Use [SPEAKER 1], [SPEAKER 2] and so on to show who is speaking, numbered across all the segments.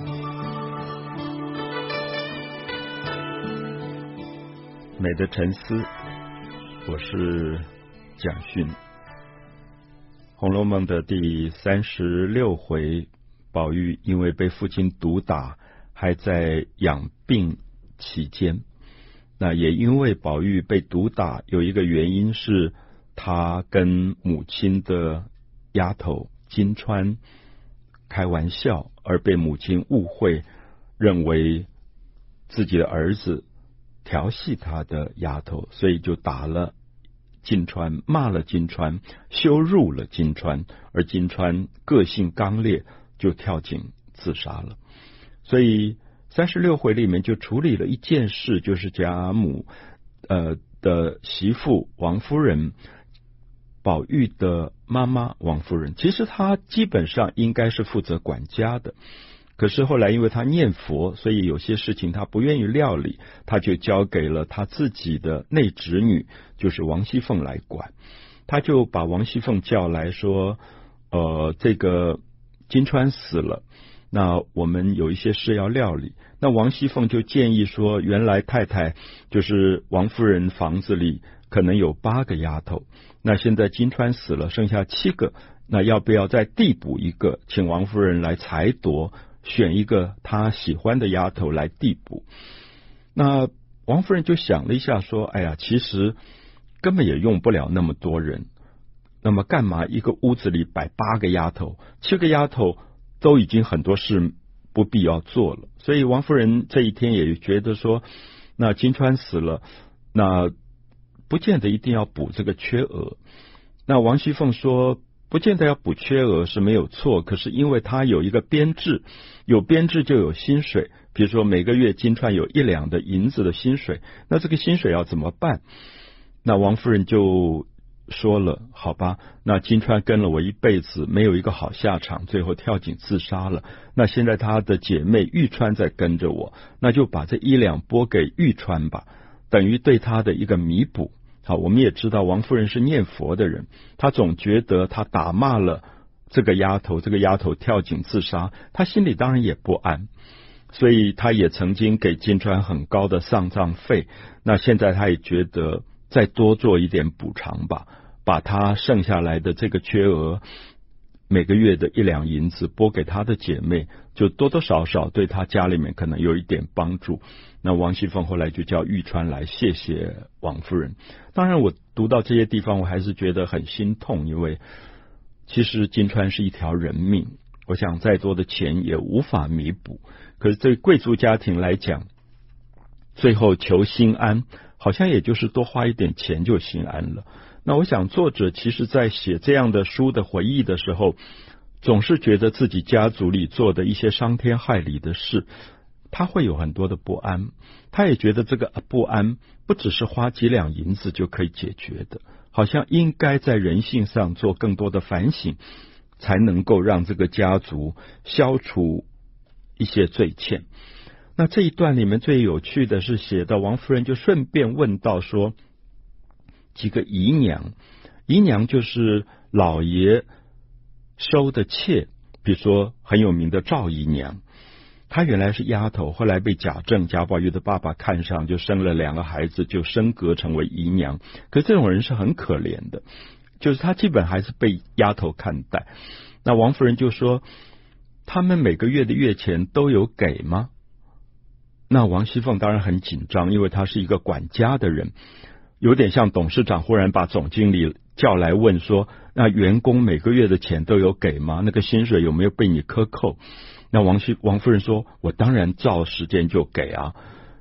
[SPEAKER 1] 美的沉思，我是蒋勋。《红楼梦》的第三十六回，宝玉因为被父亲毒打，还在养病期间。那也因为宝玉被毒打，有一个原因是他跟母亲的丫头金钏开玩笑，而被母亲误会，认为自己的儿子。调戏他的丫头，所以就打了金川，骂了金川，羞辱了金川，而金川个性刚烈，就跳井自杀了。所以三十六回里面就处理了一件事，就是贾母呃的媳妇王夫人，宝玉的妈妈王夫人，其实她基本上应该是负责管家的。可是后来，因为他念佛，所以有些事情他不愿意料理，他就交给了他自己的内侄女，就是王熙凤来管。他就把王熙凤叫来说：“呃，这个金川死了，那我们有一些事要料理。”那王熙凤就建议说：“原来太太就是王夫人房子里可能有八个丫头，那现在金川死了，剩下七个，那要不要再递补一个，请王夫人来裁夺？”选一个他喜欢的丫头来递补，那王夫人就想了一下，说：“哎呀，其实根本也用不了那么多人，那么干嘛一个屋子里摆八个丫头？七个丫头都已经很多事不必要做了。”所以王夫人这一天也觉得说：“那金川死了，那不见得一定要补这个缺额。”那王熙凤说。不见得要补缺额是没有错，可是因为他有一个编制，有编制就有薪水。比如说每个月金钏有一两的银子的薪水，那这个薪水要怎么办？那王夫人就说了：“好吧，那金钏跟了我一辈子，没有一个好下场，最后跳井自杀了。那现在她的姐妹玉钏在跟着我，那就把这一两拨给玉钏吧，等于对她的一个弥补。”好，我们也知道王夫人是念佛的人，她总觉得她打骂了这个丫头，这个丫头跳井自杀，她心里当然也不安，所以她也曾经给金川很高的丧葬费。那现在她也觉得再多做一点补偿吧，把她剩下来的这个缺额，每个月的一两银子拨给她的姐妹，就多多少少对他家里面可能有一点帮助。那王熙凤后来就叫玉川来谢谢王夫人。当然，我读到这些地方，我还是觉得很心痛，因为其实金川是一条人命，我想再多的钱也无法弥补。可是对贵族家庭来讲，最后求心安，好像也就是多花一点钱就心安了。那我想，作者其实在写这样的书的回忆的时候，总是觉得自己家族里做的一些伤天害理的事。他会有很多的不安，他也觉得这个不安不只是花几两银子就可以解决的，好像应该在人性上做更多的反省，才能够让这个家族消除一些罪欠。那这一段里面最有趣的是写到王夫人就顺便问到说，几个姨娘，姨娘就是老爷收的妾，比如说很有名的赵姨娘。她原来是丫头，后来被贾政贾宝玉的爸爸看上，就生了两个孩子，就升格成为姨娘。可这种人是很可怜的，就是她基本还是被丫头看待。那王夫人就说：“他们每个月的月钱都有给吗？”那王熙凤当然很紧张，因为她是一个管家的人，有点像董事长忽然把总经理叫来问说：“那员工每个月的钱都有给吗？那个薪水有没有被你克扣？”那王熙王夫人说：“我当然照时间就给啊。”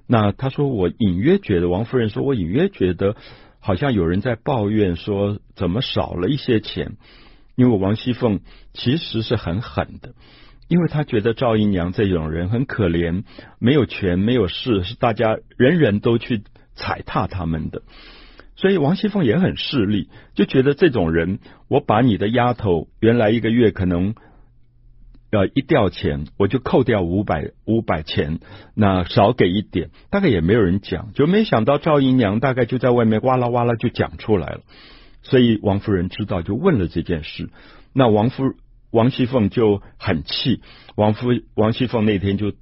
[SPEAKER 1] 那他说：“我隐约觉得，王夫人说我隐约觉得，好像有人在抱怨说怎么少了一些钱。因为王熙凤其实是很狠的，因为她觉得赵姨娘这种人很可怜，没有权没有势，是大家人人都去踩踏他们的。所以王熙凤也很势利，就觉得这种人，我把你的丫头原来一个月可能。”呃，一吊钱我就扣掉五百五百钱，那少给一点，大概也没有人讲，就没想到赵姨娘大概就在外面哇啦哇啦就讲出来了，所以王夫人知道就问了这件事。那王夫王熙凤就很气，王夫王熙凤那天就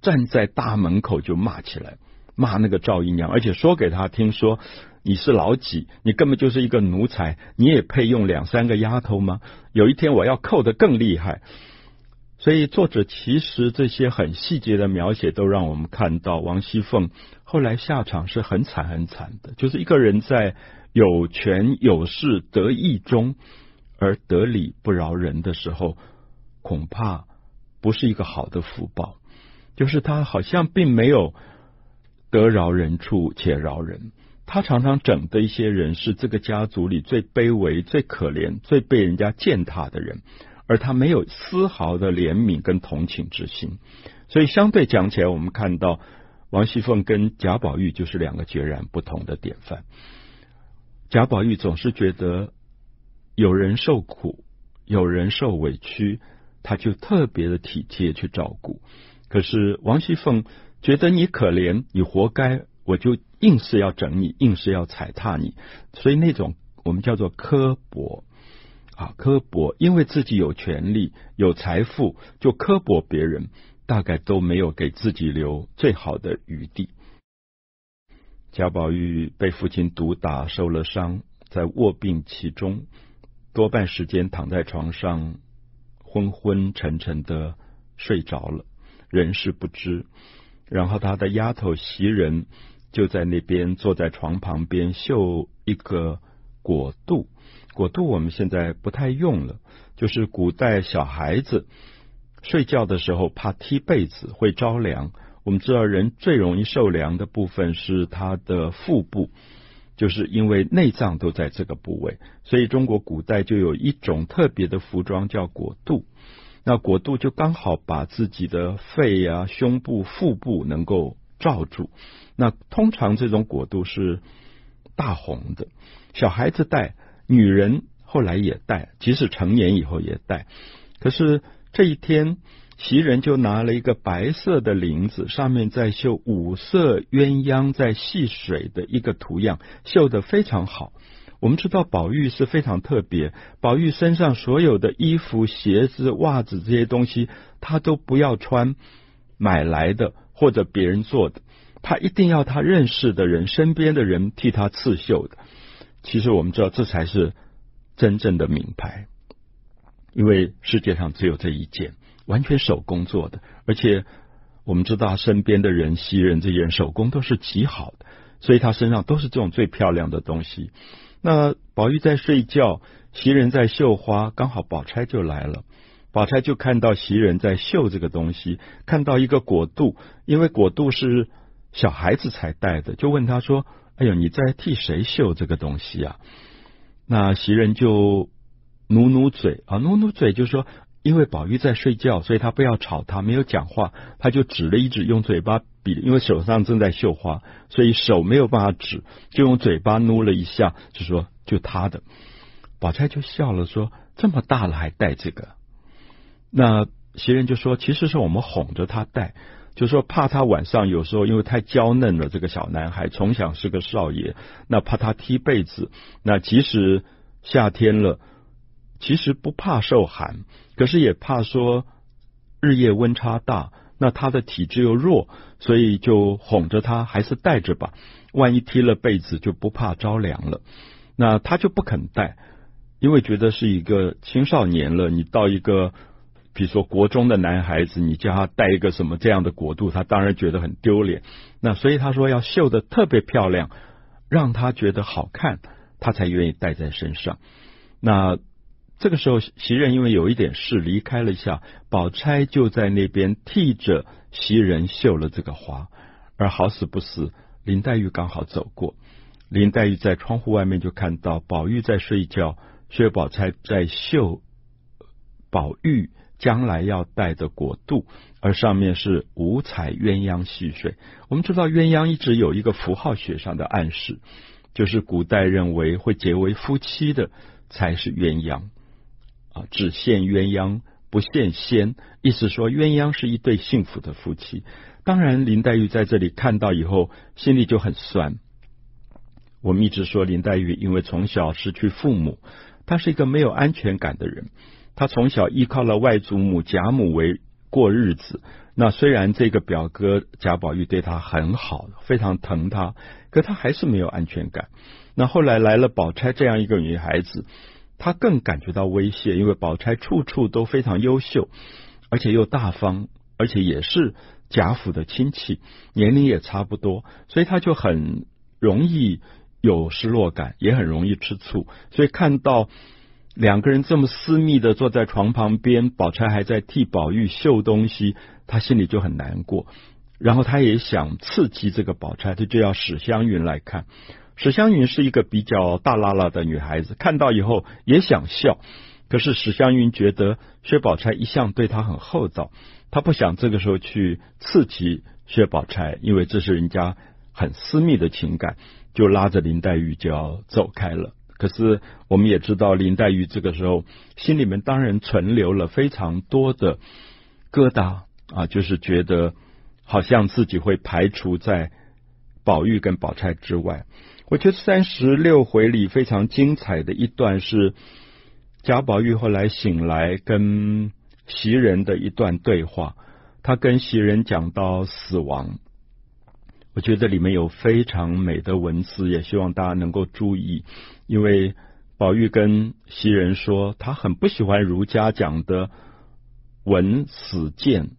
[SPEAKER 1] 站在大门口就骂起来，骂那个赵姨娘，而且说给她听说，你是老几？你根本就是一个奴才，你也配用两三个丫头吗？有一天我要扣得更厉害。所以作者其实这些很细节的描写，都让我们看到王熙凤后来下场是很惨很惨的，就是一个人在有权有势得意中，而得理不饶人的时候，恐怕不是一个好的福报。就是他好像并没有得饶人处且饶人，他常常整的一些人是这个家族里最卑微、最可怜、最被人家践踏的人。而他没有丝毫的怜悯跟同情之心，所以相对讲起来，我们看到王熙凤跟贾宝玉就是两个截然不同的典范。贾宝玉总是觉得有人受苦，有人受委屈，他就特别的体贴去照顾。可是王熙凤觉得你可怜，你活该，我就硬是要整你，硬是要踩踏你，所以那种我们叫做刻薄。啊，刻薄，因为自己有权利、有财富，就刻薄别人，大概都没有给自己留最好的余地。贾宝玉被父亲毒打，受了伤，在卧病其中，多半时间躺在床上，昏昏沉沉的睡着了，人事不知。然后他的丫头袭人就在那边坐在床旁边绣一个果肚。果肚我们现在不太用了，就是古代小孩子睡觉的时候怕踢被子会着凉。我们知道人最容易受凉的部分是他的腹部，就是因为内脏都在这个部位，所以中国古代就有一种特别的服装叫果肚。那果肚就刚好把自己的肺啊、胸部、腹部能够罩住。那通常这种果都是大红的，小孩子戴。女人后来也戴，即使成年以后也戴。可是这一天，袭人就拿了一个白色的綾子，上面在绣五色鸳鸯在戏水的一个图样，绣得非常好。我们知道宝玉是非常特别，宝玉身上所有的衣服、鞋子、袜子这些东西，他都不要穿买来的或者别人做的，他一定要他认识的人、身边的人替他刺绣的。其实我们知道，这才是真正的名牌，因为世界上只有这一件，完全手工做的。而且我们知道，身边的人，袭人这些人手工都是极好的，所以他身上都是这种最漂亮的东西。那宝玉在睡觉，袭人在绣花，刚好宝钗就来了。宝钗就看到袭人在绣这个东西，看到一个果肚，因为果肚是小孩子才戴的，就问他说。哎呦，你在替谁绣这个东西啊？那袭人就努努嘴啊，努努嘴就说，因为宝玉在睡觉，所以他不要吵他，没有讲话，他就指了一指，用嘴巴比，因为手上正在绣花，所以手没有办法指，就用嘴巴努了一下，就说就他的。宝钗就笑了，说这么大了还戴这个？那袭人就说，其实是我们哄着他戴。就说怕他晚上有时候因为太娇嫩了，这个小男孩从小是个少爷，那怕他踢被子，那即使夏天了，其实不怕受寒，可是也怕说日夜温差大，那他的体质又弱，所以就哄着他还是戴着吧，万一踢了被子就不怕着凉了，那他就不肯戴，因为觉得是一个青少年了，你到一个。比如说国中的男孩子，你叫他戴一个什么这样的果度，他当然觉得很丢脸。那所以他说要绣得特别漂亮，让他觉得好看，他才愿意戴在身上。那这个时候，袭人因为有一点事离开了一下，宝钗就在那边替着袭人绣了这个花。而好死不死，林黛玉刚好走过，林黛玉在窗户外面就看到宝玉在睡觉，薛宝钗在绣宝玉。将来要带的果度，而上面是五彩鸳鸯戏水。我们知道鸳鸯一直有一个符号学上的暗示，就是古代认为会结为夫妻的才是鸳鸯啊，只羡鸳鸯不羡仙，意思说鸳鸯是一对幸福的夫妻。当然，林黛玉在这里看到以后，心里就很酸。我们一直说林黛玉因为从小失去父母，她是一个没有安全感的人。他从小依靠了外祖母贾母为过日子。那虽然这个表哥贾宝玉对他很好，非常疼他，可他还是没有安全感。那后来来了宝钗这样一个女孩子，他更感觉到威胁，因为宝钗处处都非常优秀，而且又大方，而且也是贾府的亲戚，年龄也差不多，所以他就很容易有失落感，也很容易吃醋。所以看到两个人这么私密的坐在床旁边，宝钗还在替宝玉绣东西，他心里就很难过。然后他也想刺激这个宝钗，他就要史湘云来看。史湘云是一个比较大拉拉的女孩子，看到以后也想笑，可是史湘云觉得薛宝钗一向对她很厚道，她不想这个时候去刺激薛宝钗，因为这是人家很私密的情感，就拉着林黛玉就要走开了。可是我们也知道，林黛玉这个时候心里面当然存留了非常多的疙瘩啊，就是觉得好像自己会排除在宝玉跟宝钗之外。我觉得三十六回里非常精彩的一段是贾宝玉后来醒来跟袭人的一段对话。他跟袭人讲到死亡，我觉得里面有非常美的文字，也希望大家能够注意。因为宝玉跟袭人说，他很不喜欢儒家讲的“文死谏，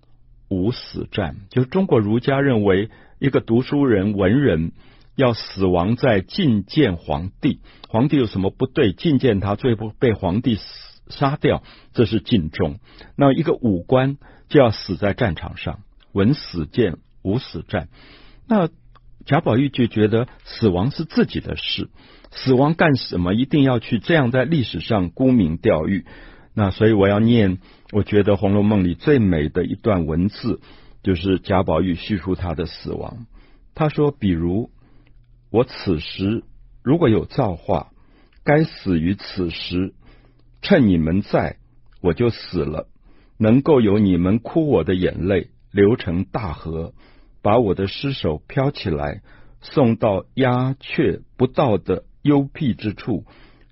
[SPEAKER 1] 武死战”，就是中国儒家认为一个读书人、文人。要死亡在觐见皇帝，皇帝有什么不对？觐见他，最后被皇帝杀掉，这是尽忠。那一个武官就要死在战场上，文死谏，武死战。那贾宝玉就觉得死亡是自己的事，死亡干什么？一定要去这样在历史上沽名钓誉？那所以我要念，我觉得《红楼梦》里最美的一段文字，就是贾宝玉叙述他的死亡。他说，比如。我此时如果有造化，该死于此时，趁你们在，我就死了。能够有你们哭我的眼泪流成大河，把我的尸首飘起来，送到鸦雀不到的幽僻之处，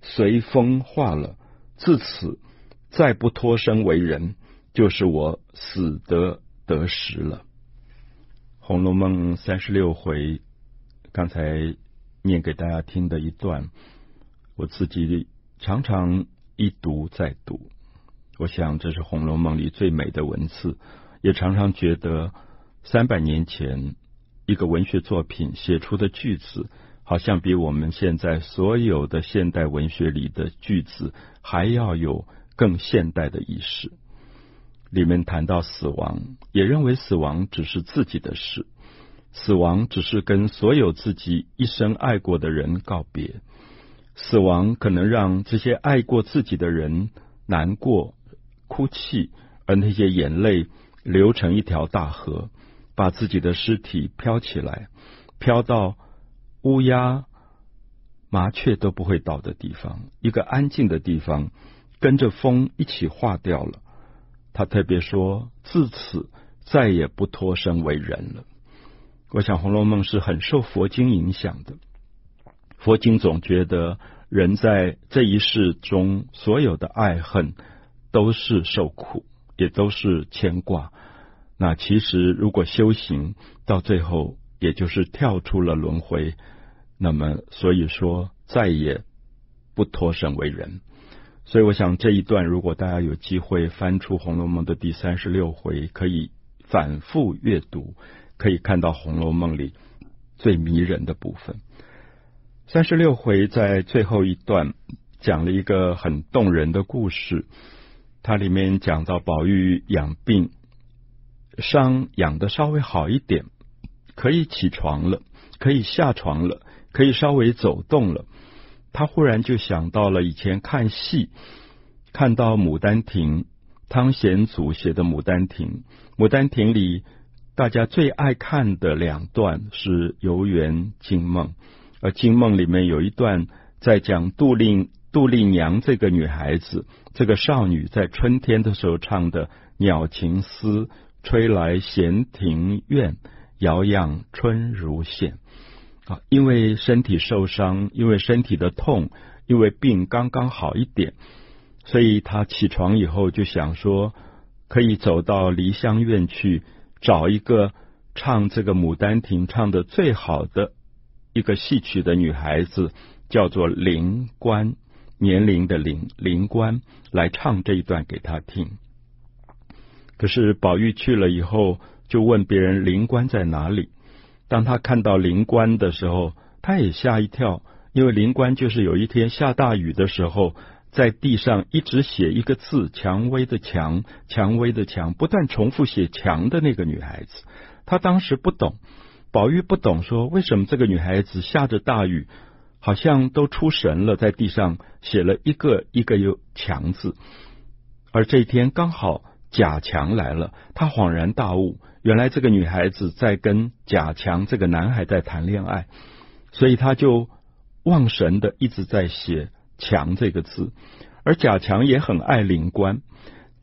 [SPEAKER 1] 随风化了。自此再不脱生为人，就是我死得得时了。《红楼梦》三十六回。刚才念给大家听的一段，我自己常常一读再读。我想这是《红楼梦》里最美的文字，也常常觉得三百年前一个文学作品写出的句子，好像比我们现在所有的现代文学里的句子还要有更现代的意识。里面谈到死亡，也认为死亡只是自己的事。死亡只是跟所有自己一生爱过的人告别，死亡可能让这些爱过自己的人难过、哭泣，而那些眼泪流成一条大河，把自己的尸体飘起来，飘到乌鸦、麻雀都不会到的地方，一个安静的地方，跟着风一起化掉了。他特别说，自此再也不脱生为人了。我想《红楼梦》是很受佛经影响的。佛经总觉得人在这一世中所有的爱恨都是受苦，也都是牵挂。那其实如果修行到最后，也就是跳出了轮回，那么所以说再也不脱身为人。所以我想这一段，如果大家有机会翻出《红楼梦》的第三十六回，可以反复阅读。可以看到《红楼梦》里最迷人的部分。三十六回在最后一段讲了一个很动人的故事，它里面讲到宝玉养病，伤养的稍微好一点，可以起床了，可以下床了，可以稍微走动了。他忽然就想到了以前看戏，看到《牡丹亭》，汤显祖写的《牡丹亭》，《牡丹亭》里。大家最爱看的两段是游园惊梦，而惊梦里面有一段在讲杜丽杜丽娘这个女孩子，这个少女在春天的时候唱的“鸟情思吹来闲庭院，遥样春如线”。啊，因为身体受伤，因为身体的痛，因为病刚刚好一点，所以他起床以后就想说，可以走到梨香院去找一个唱这个《牡丹亭》唱的最好的一个戏曲的女孩子，叫做灵官，年龄的灵灵官来唱这一段给他听。可是宝玉去了以后，就问别人灵官在哪里。当他看到灵官的时候，他也吓一跳，因为灵官就是有一天下大雨的时候，在地上一直写一个字“蔷薇”的“蔷”，蔷薇的“蔷”，不断重复写“蔷”的那个女孩子。他当时不懂，宝玉不懂，说为什么这个女孩子下着大雨，好像都出神了，在地上写了一个一个有“蔷”字。而这一天刚好贾蔷来了，他恍然大悟，原来这个女孩子在跟贾蔷这个男孩在谈恋爱，所以他就忘神的一直在写。强这个字，而贾强也很爱灵官。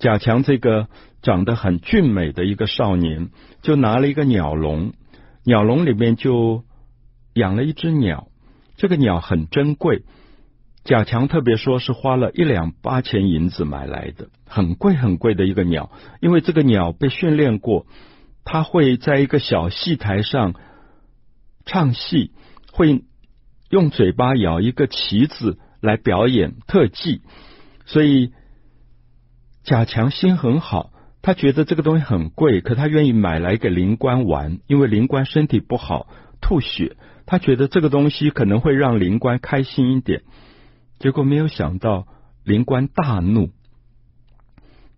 [SPEAKER 1] 贾强这个长得很俊美的一个少年，就拿了一个鸟笼，鸟笼里面就养了一只鸟。这个鸟很珍贵，贾强特别说是花了一两八钱银子买来的，很贵很贵的一个鸟。因为这个鸟被训练过，它会在一个小戏台上唱戏，会用嘴巴咬一个旗子。来表演特技，所以贾强心很好，他觉得这个东西很贵，可他愿意买来给灵官玩，因为灵官身体不好吐血，他觉得这个东西可能会让灵官开心一点。结果没有想到，灵官大怒，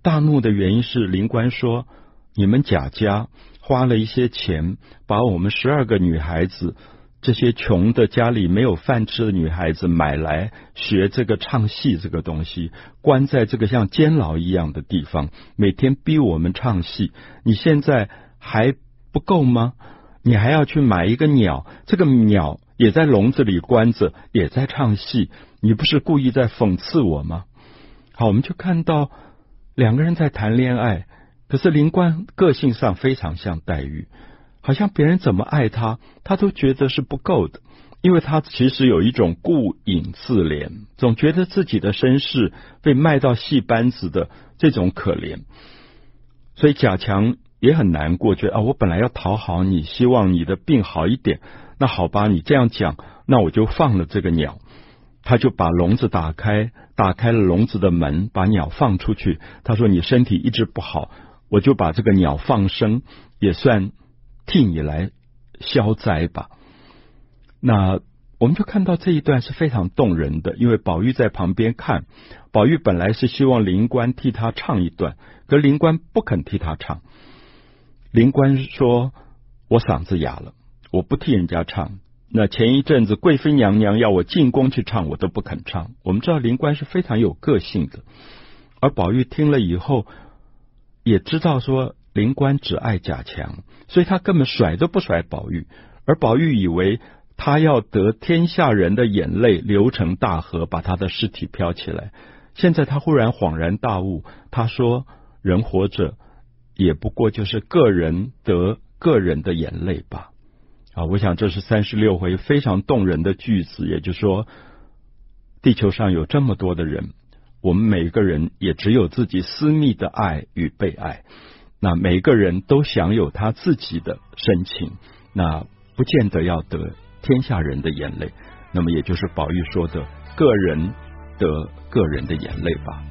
[SPEAKER 1] 大怒的原因是灵官说：“你们贾家花了一些钱，把我们十二个女孩子。”这些穷的家里没有饭吃的女孩子买来学这个唱戏这个东西，关在这个像监牢一样的地方，每天逼我们唱戏。你现在还不够吗？你还要去买一个鸟，这个鸟也在笼子里关着，也在唱戏。你不是故意在讽刺我吗？好，我们就看到两个人在谈恋爱，可是灵官个性上非常像黛玉。好像别人怎么爱他，他都觉得是不够的，因为他其实有一种顾影自怜，总觉得自己的身世被卖到戏班子的这种可怜，所以贾强也很难过，觉得啊，我本来要讨好你，希望你的病好一点，那好吧，你这样讲，那我就放了这个鸟，他就把笼子打开，打开了笼子的门，把鸟放出去。他说：“你身体一直不好，我就把这个鸟放生，也算。”替你来消灾吧。那我们就看到这一段是非常动人的，因为宝玉在旁边看。宝玉本来是希望灵官替他唱一段，可灵官不肯替他唱。灵官说：“我嗓子哑了，我不替人家唱。”那前一阵子贵妃娘娘要我进宫去唱，我都不肯唱。我们知道灵官是非常有个性的，而宝玉听了以后也知道说。灵官只爱贾强，所以他根本甩都不甩宝玉，而宝玉以为他要得天下人的眼泪流成大河，把他的尸体飘起来。现在他忽然恍然大悟，他说：“人活着也不过就是个人得个人的眼泪吧。”啊，我想这是三十六回非常动人的句子，也就是说，地球上有这么多的人，我们每个人也只有自己私密的爱与被爱。那每个人都享有他自己的深情，那不见得要得天下人的眼泪，那么也就是宝玉说的“个人得个人的眼泪”吧。